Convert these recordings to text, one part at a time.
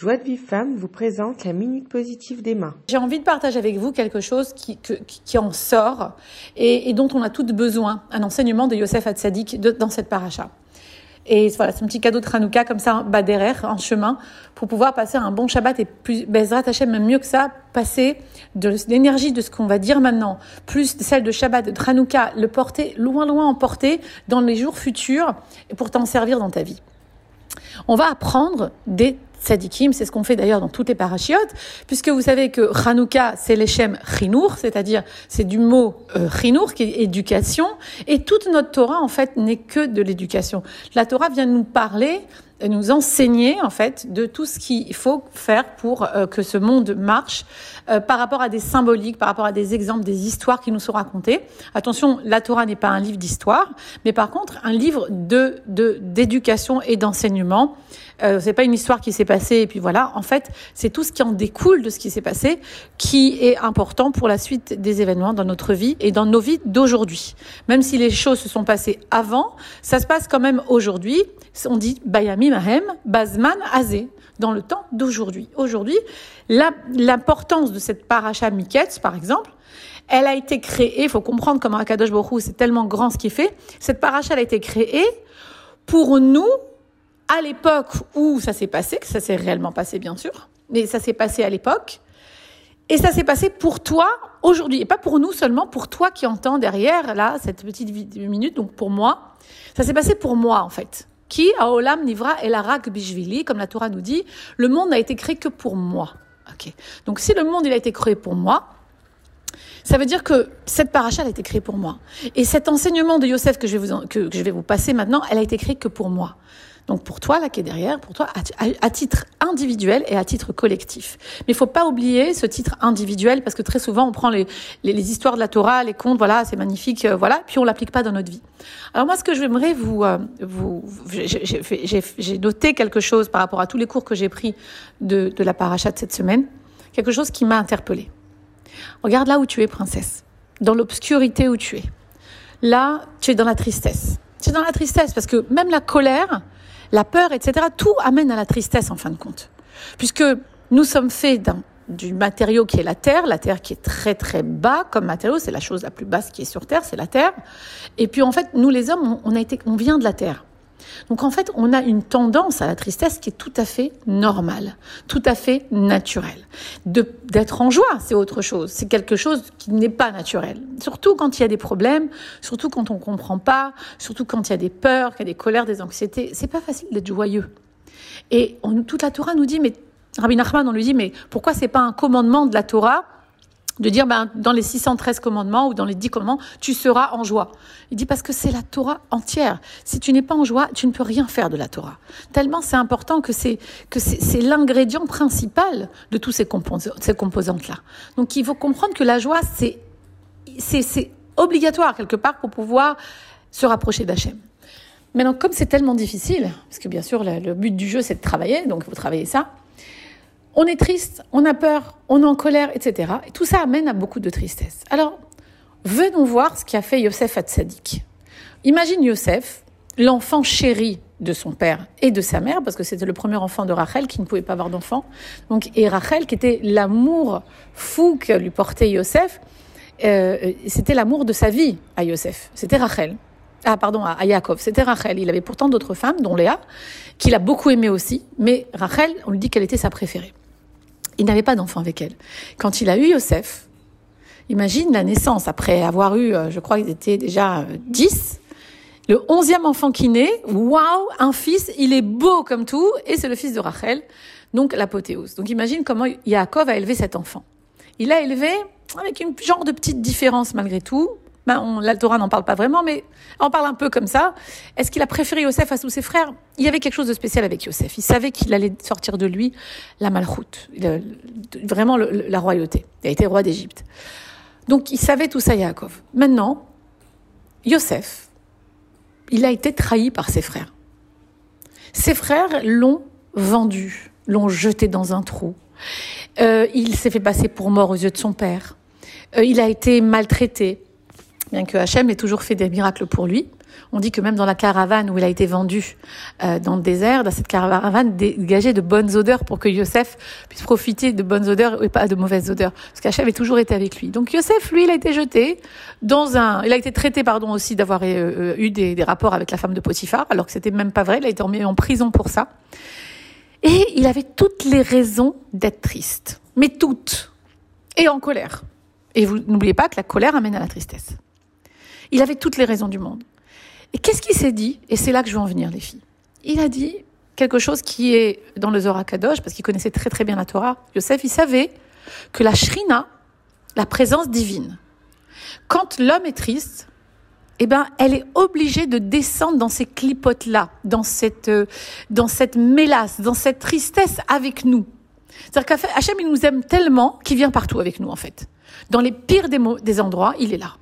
Joie de Vive Femme vous présente la Minute Positive d'Emma. J'ai envie de partager avec vous quelque chose qui, qui, en sort et, dont on a toutes besoin, un enseignement de Yosef Hatzadik dans cette paracha. Et voilà, c'est un petit cadeau de Hanouka comme ça, bas derrière, en chemin, pour pouvoir passer un bon Shabbat et plus, Bezrat Hashem, même mieux que ça, passer de l'énergie de ce qu'on va dire maintenant, plus celle de Shabbat, de Hanouka, le porter loin, loin emporter dans les jours futurs et pour t'en servir dans ta vie. On va apprendre des tzadikim, c'est ce qu'on fait d'ailleurs dans toutes les parachiotes, puisque vous savez que Hanouka, c'est l'Echem Chinour, c'est-à-dire c'est du mot euh, Chinour, qui est éducation, et toute notre Torah, en fait, n'est que de l'éducation. La Torah vient nous parler nous enseigner en fait de tout ce qu'il faut faire pour euh, que ce monde marche euh, par rapport à des symboliques, par rapport à des exemples, des histoires qui nous sont racontées. Attention, la Torah n'est pas un livre d'histoire, mais par contre un livre de d'éducation et d'enseignement euh, c'est pas une histoire qui s'est passée et puis voilà. En fait, c'est tout ce qui en découle de ce qui s'est passé qui est important pour la suite des événements dans notre vie et dans nos vies d'aujourd'hui. Même si les choses se sont passées avant, ça se passe quand même aujourd'hui. On dit Bayami Bazman Azé dans le temps d'aujourd'hui. Aujourd'hui, l'importance de cette paracha Miketz, par exemple, elle a été créée, il faut comprendre comment Akadosh Baruch c'est tellement grand ce qu'il fait, cette paracha a été créée pour nous à l'époque où ça s'est passé, que ça s'est réellement passé bien sûr, mais ça s'est passé à l'époque, et ça s'est passé pour toi aujourd'hui, et pas pour nous seulement, pour toi qui entends derrière là cette petite minute, donc pour moi, ça s'est passé pour moi en fait. Qui a olam nivra el arak bishvili, comme la Torah nous dit, le monde n'a été créé que pour moi. Donc si le monde il a été créé pour moi, ça veut dire que cette paracha a été créée pour moi. Et cet enseignement de Yosef que je vais vous, que je vais vous passer maintenant, elle a été créée que pour moi. Donc pour toi, là qui est derrière, pour toi, à, titre individuel et à titre collectif. Mais il faut pas oublier ce titre individuel parce que très souvent on prend les, les, histoires de la Torah, les contes, voilà, c'est magnifique, euh, voilà, puis on l'applique pas dans notre vie. Alors moi, ce que j'aimerais vous, euh, vous, j'ai noté quelque chose par rapport à tous les cours que j'ai pris de, de la paracha de cette semaine, quelque chose qui m'a interpellée. Regarde là où tu es, princesse, dans l'obscurité où tu es. Là, tu es dans la tristesse. Tu es dans la tristesse parce que même la colère, la peur, etc. Tout amène à la tristesse en fin de compte. Puisque nous sommes faits d'un du matériau qui est la terre, la terre qui est très très bas comme matériau, c'est la chose la plus basse qui est sur terre, c'est la terre. Et puis en fait, nous les hommes, on, a été, on vient de la terre. Donc en fait, on a une tendance à la tristesse qui est tout à fait normale, tout à fait naturelle. D'être en joie, c'est autre chose. C'est quelque chose qui n'est pas naturel. Surtout quand il y a des problèmes, surtout quand on comprend pas, surtout quand il y a des peurs, qu'il y a des colères, des anxiétés. C'est pas facile d'être joyeux. Et toute la Torah nous dit, mais Rabbi Nachman, on lui dit, mais pourquoi c'est pas un commandement de la Torah de dire ben, dans les 613 commandements ou dans les 10 commandements, tu seras en joie. Il dit parce que c'est la Torah entière. Si tu n'es pas en joie, tu ne peux rien faire de la Torah. Tellement c'est important que c'est que c'est l'ingrédient principal de tous ces, composantes-là. Donc il faut comprendre que la joie, c'est c'est obligatoire quelque part pour pouvoir se rapprocher d'Hachem. Maintenant, comme c'est tellement difficile, parce que bien sûr le, le but du jeu c'est de travailler, donc il faut travailler ça, on est triste, on a peur, on est en colère, etc. Et tout ça amène à beaucoup de tristesse. Alors, venons voir ce qu'a fait Yosef Hatzadik. Imagine Yosef, l'enfant chéri de son père et de sa mère, parce que c'était le premier enfant de Rachel qui ne pouvait pas avoir d'enfant. Donc, et Rachel, qui était l'amour fou que lui portait Yosef, euh, c'était l'amour de sa vie à Yosef. C'était Rachel. Ah, pardon, à Yaakov. C'était Rachel. Il avait pourtant d'autres femmes, dont Léa, qu'il a beaucoup aimé aussi. Mais Rachel, on lui dit qu'elle était sa préférée. Il n'avait pas d'enfant avec elle. Quand il a eu Yosef, imagine la naissance, après avoir eu, euh, je crois qu'ils étaient déjà 10, euh, le onzième enfant qui naît, waouh, un fils, il est beau comme tout, et c'est le fils de Rachel, donc l'apothéose. Donc imagine comment Yaakov a élevé cet enfant. Il l'a élevé avec une genre de petite différence malgré tout, ben, la Torah n'en parle pas vraiment, mais on parle un peu comme ça. Est-ce qu'il a préféré Yosef à tous ses frères? Il y avait quelque chose de spécial avec Yosef. Il savait qu'il allait sortir de lui la malchoute, vraiment la royauté. Il a été roi d'Égypte. Donc il savait tout ça, Yaakov. Maintenant, Yosef, il a été trahi par ses frères. Ses frères l'ont vendu, l'ont jeté dans un trou. Euh, il s'est fait passer pour mort aux yeux de son père. Euh, il a été maltraité bien que Hachem ait toujours fait des miracles pour lui. On dit que même dans la caravane où il a été vendu euh, dans le désert, dans cette caravane dégageait de bonnes odeurs pour que Yosef puisse profiter de bonnes odeurs et pas de mauvaises odeurs. Parce qu'Hachem avait toujours été avec lui. Donc Yosef, lui, il a été jeté dans un... Il a été traité, pardon, aussi d'avoir euh, eu des, des, rapports avec la femme de Potiphar, alors que c'était même pas vrai. Il a été mis en prison pour ça. Et il avait toutes les raisons d'être triste. Mais toutes. Et en colère. Et vous n'oubliez pas que la colère amène à la tristesse. Il avait toutes les raisons du monde. Et qu'est-ce qu'il s'est dit? Et c'est là que je veux en venir, les filles. Il a dit quelque chose qui est dans le Zohar Kadosh, parce qu'il connaissait très très bien la Torah. Yosef, il savait que la shrina, la présence divine, quand l'homme est triste, eh ben, elle est obligée de descendre dans ces clipotes-là, dans cette, euh, dans cette mélasse, dans cette tristesse avec nous. C'est-à-dire qu'Hachem, il nous aime tellement qu'il vient partout avec nous, en fait. Dans les pires des, des endroits, il est là.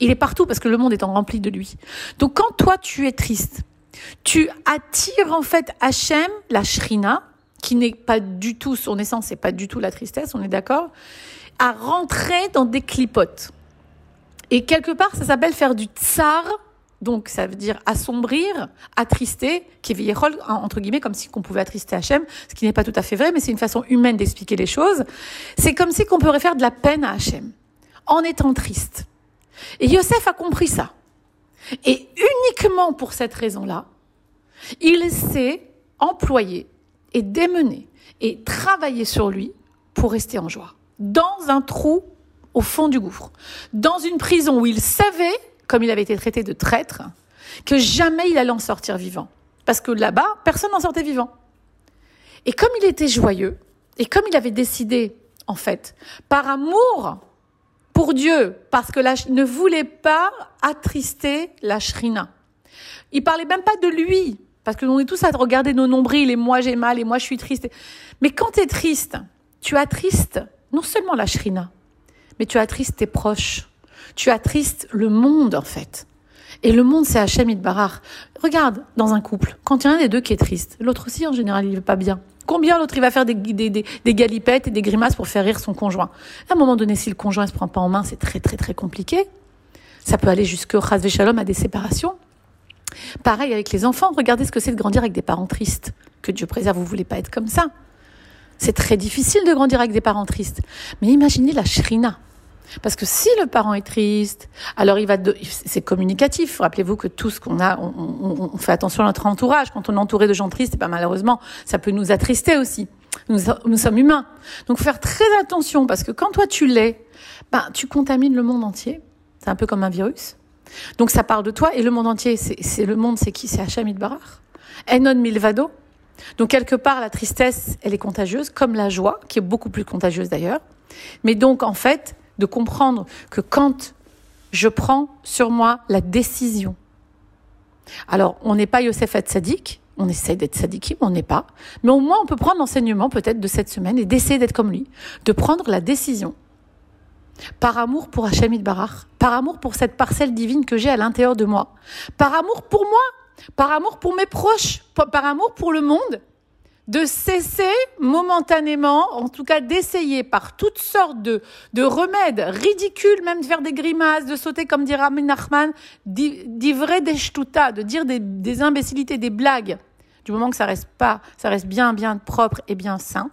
Il est partout parce que le monde est rempli de lui. Donc quand toi tu es triste, tu attires en fait Hachem, la shrina, qui n'est pas du tout son essence, c'est pas du tout la tristesse, on est d'accord, à rentrer dans des clipotes. Et quelque part, ça s'appelle faire du tsar, donc ça veut dire assombrir, attrister, qui est entre guillemets, comme si on pouvait attrister Hachem, ce qui n'est pas tout à fait vrai, mais c'est une façon humaine d'expliquer les choses. C'est comme si qu'on pourrait faire de la peine à Hachem, en étant triste. Et Yosef a compris ça. Et uniquement pour cette raison-là, il s'est employé et démené et travaillé sur lui pour rester en joie. Dans un trou au fond du gouffre. Dans une prison où il savait, comme il avait été traité de traître, que jamais il allait en sortir vivant. Parce que là-bas, personne n'en sortait vivant. Et comme il était joyeux, et comme il avait décidé, en fait, par amour pour Dieu, parce que la, ne voulait pas attrister la shrina. Il parlait même pas de lui, parce que l'on est tous à regarder nos nombrils, et moi j'ai mal, et moi je suis triste. Mais quand tu es triste, tu attristes non seulement la shrina, mais tu attristes tes proches. Tu attristes le monde, en fait. Et le monde, c'est Hachem Barar. Regarde, dans un couple, quand il y en a un des deux qui est triste, l'autre aussi, en général, il ne veut pas bien. Combien l'autre il va faire des, galipettes et des grimaces pour faire rire son conjoint? À un moment donné, si le conjoint ne se prend pas en main, c'est très très très compliqué. Ça peut aller jusqu'au Chaz Shalom à des séparations. Pareil avec les enfants. Regardez ce que c'est de grandir avec des parents tristes. Que Dieu préserve, vous voulez pas être comme ça. C'est très difficile de grandir avec des parents tristes. Mais imaginez la shrina. Parce que si le parent est triste, alors il va, c'est communicatif. Rappelez-vous que tout ce qu'on a, on, fait attention à notre entourage. Quand on est entouré de gens tristes, et pas malheureusement, ça peut nous attrister aussi. Nous, sommes humains. Donc, faire très attention parce que quand toi tu l'es, ben, tu contamines le monde entier. C'est un peu comme un virus. Donc, ça parle de toi et le monde entier, c'est le monde, c'est qui? C'est Hacham Barar. Enon Milvado. Donc, quelque part, la tristesse, elle est contagieuse, comme la joie, qui est beaucoup plus contagieuse d'ailleurs. Mais donc, en fait, de comprendre que quand je prends sur moi la décision, alors on n'est pas Yosef Hatzadik, on essaie d'être sadiki, mais on n'est pas, mais au moins on peut prendre l'enseignement peut-être de cette semaine et d'essayer d'être comme lui, de prendre la décision. Par amour pour Hachem Barach, par amour pour cette parcelle divine que j'ai à l'intérieur de moi, par amour pour moi, par amour pour mes proches, par amour pour le monde, de cesser momentanément, en tout cas d'essayer par toutes sortes de, de remèdes ridicules, même de faire des grimaces, de sauter comme dit Ramin d'ivrer des shtuta, de dire des, des imbécilités, des blagues, du moment que ça reste pas, ça reste bien, bien propre et bien sain,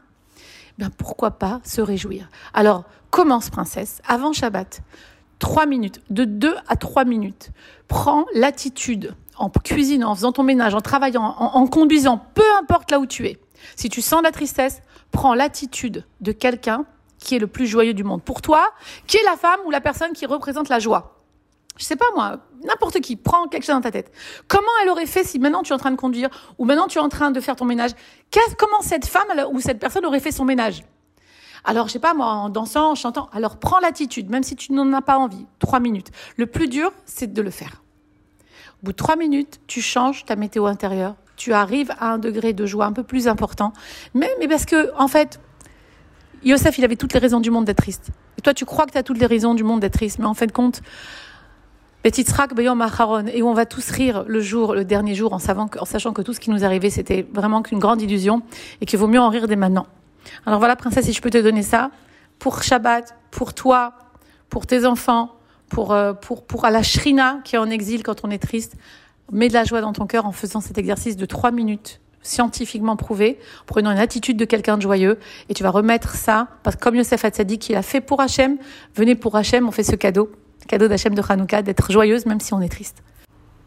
bien pourquoi pas se réjouir? Alors, commence princesse, avant Shabbat, trois minutes, de deux à trois minutes, prends l'attitude en cuisinant, en faisant ton ménage, en travaillant, en, conduisant, peu importe là où tu es. Si tu sens la tristesse, prends l'attitude de quelqu'un qui est le plus joyeux du monde. Pour toi, qui est la femme ou la personne qui représente la joie Je sais pas moi, n'importe qui, prends quelque chose dans ta tête. Comment elle aurait fait si maintenant tu es en train de conduire ou maintenant tu es en train de faire ton ménage? Comment cette femme ou cette personne aurait fait son ménage? Alors, je sais pas, moi, en dansant, en chantant. Alors, prends l'attitude, même si tu n'en as pas envie. Trois minutes. Le plus dur, c'est de le faire. Au bout de trois minutes, tu changes ta météo intérieure. Tu arrives à un degré de joie un peu plus important. Mais, mais parce que, en fait, Yosef, il avait toutes les raisons du monde d'être triste. Et toi, tu crois que tu as toutes les raisons du monde d'être triste. Mais en fin de compte, et on va tous rire le jour, le dernier jour, en, sachant que tout ce qui nous arrivait, c'était vraiment qu'une grande illusion et qu'il vaut mieux en rire dès maintenant. Alors voilà, princesse, si je peux te donner ça, pour Shabbat, pour toi, pour tes enfants, pour, euh, pour, pour la shrina qui est en exil quand on est triste. Mets de la joie dans ton cœur en faisant cet exercice de trois minutes scientifiquement prouvé, en prenant une attitude de quelqu'un de joyeux, et tu vas remettre ça, parce que comme Yosef Hatzadi qui l'a fait pour Hachem, venez pour Hachem, on fait ce cadeau, cadeau d'Hachem de Hanouka, d'être joyeuse même si on est triste.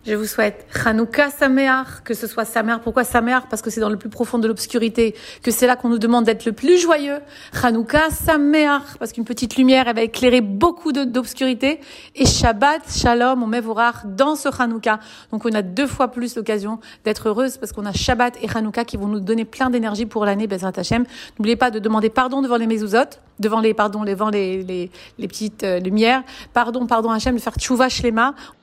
Je vous souhaite Hanouka Sameach, que ce soit Sameach. Pourquoi Sameach? Parce que c'est dans le plus profond de l'obscurité, que c'est là qu'on nous demande d'être le plus joyeux. Hanouka Sameach, parce qu'une petite lumière, elle va éclairer beaucoup d'obscurité. Et Shabbat, Shalom, on met dans ce Hanouka. Donc on a deux fois plus l'occasion d'être heureuse parce qu'on a Shabbat et Hanouka qui vont nous donner plein d'énergie pour l'année Bezrat Hashem. N'oubliez pas de demander pardon devant les mezuzot, devant les, pardon, les, les petites euh, lumières. Pardon, pardon Hashem, de faire tchouva shlema.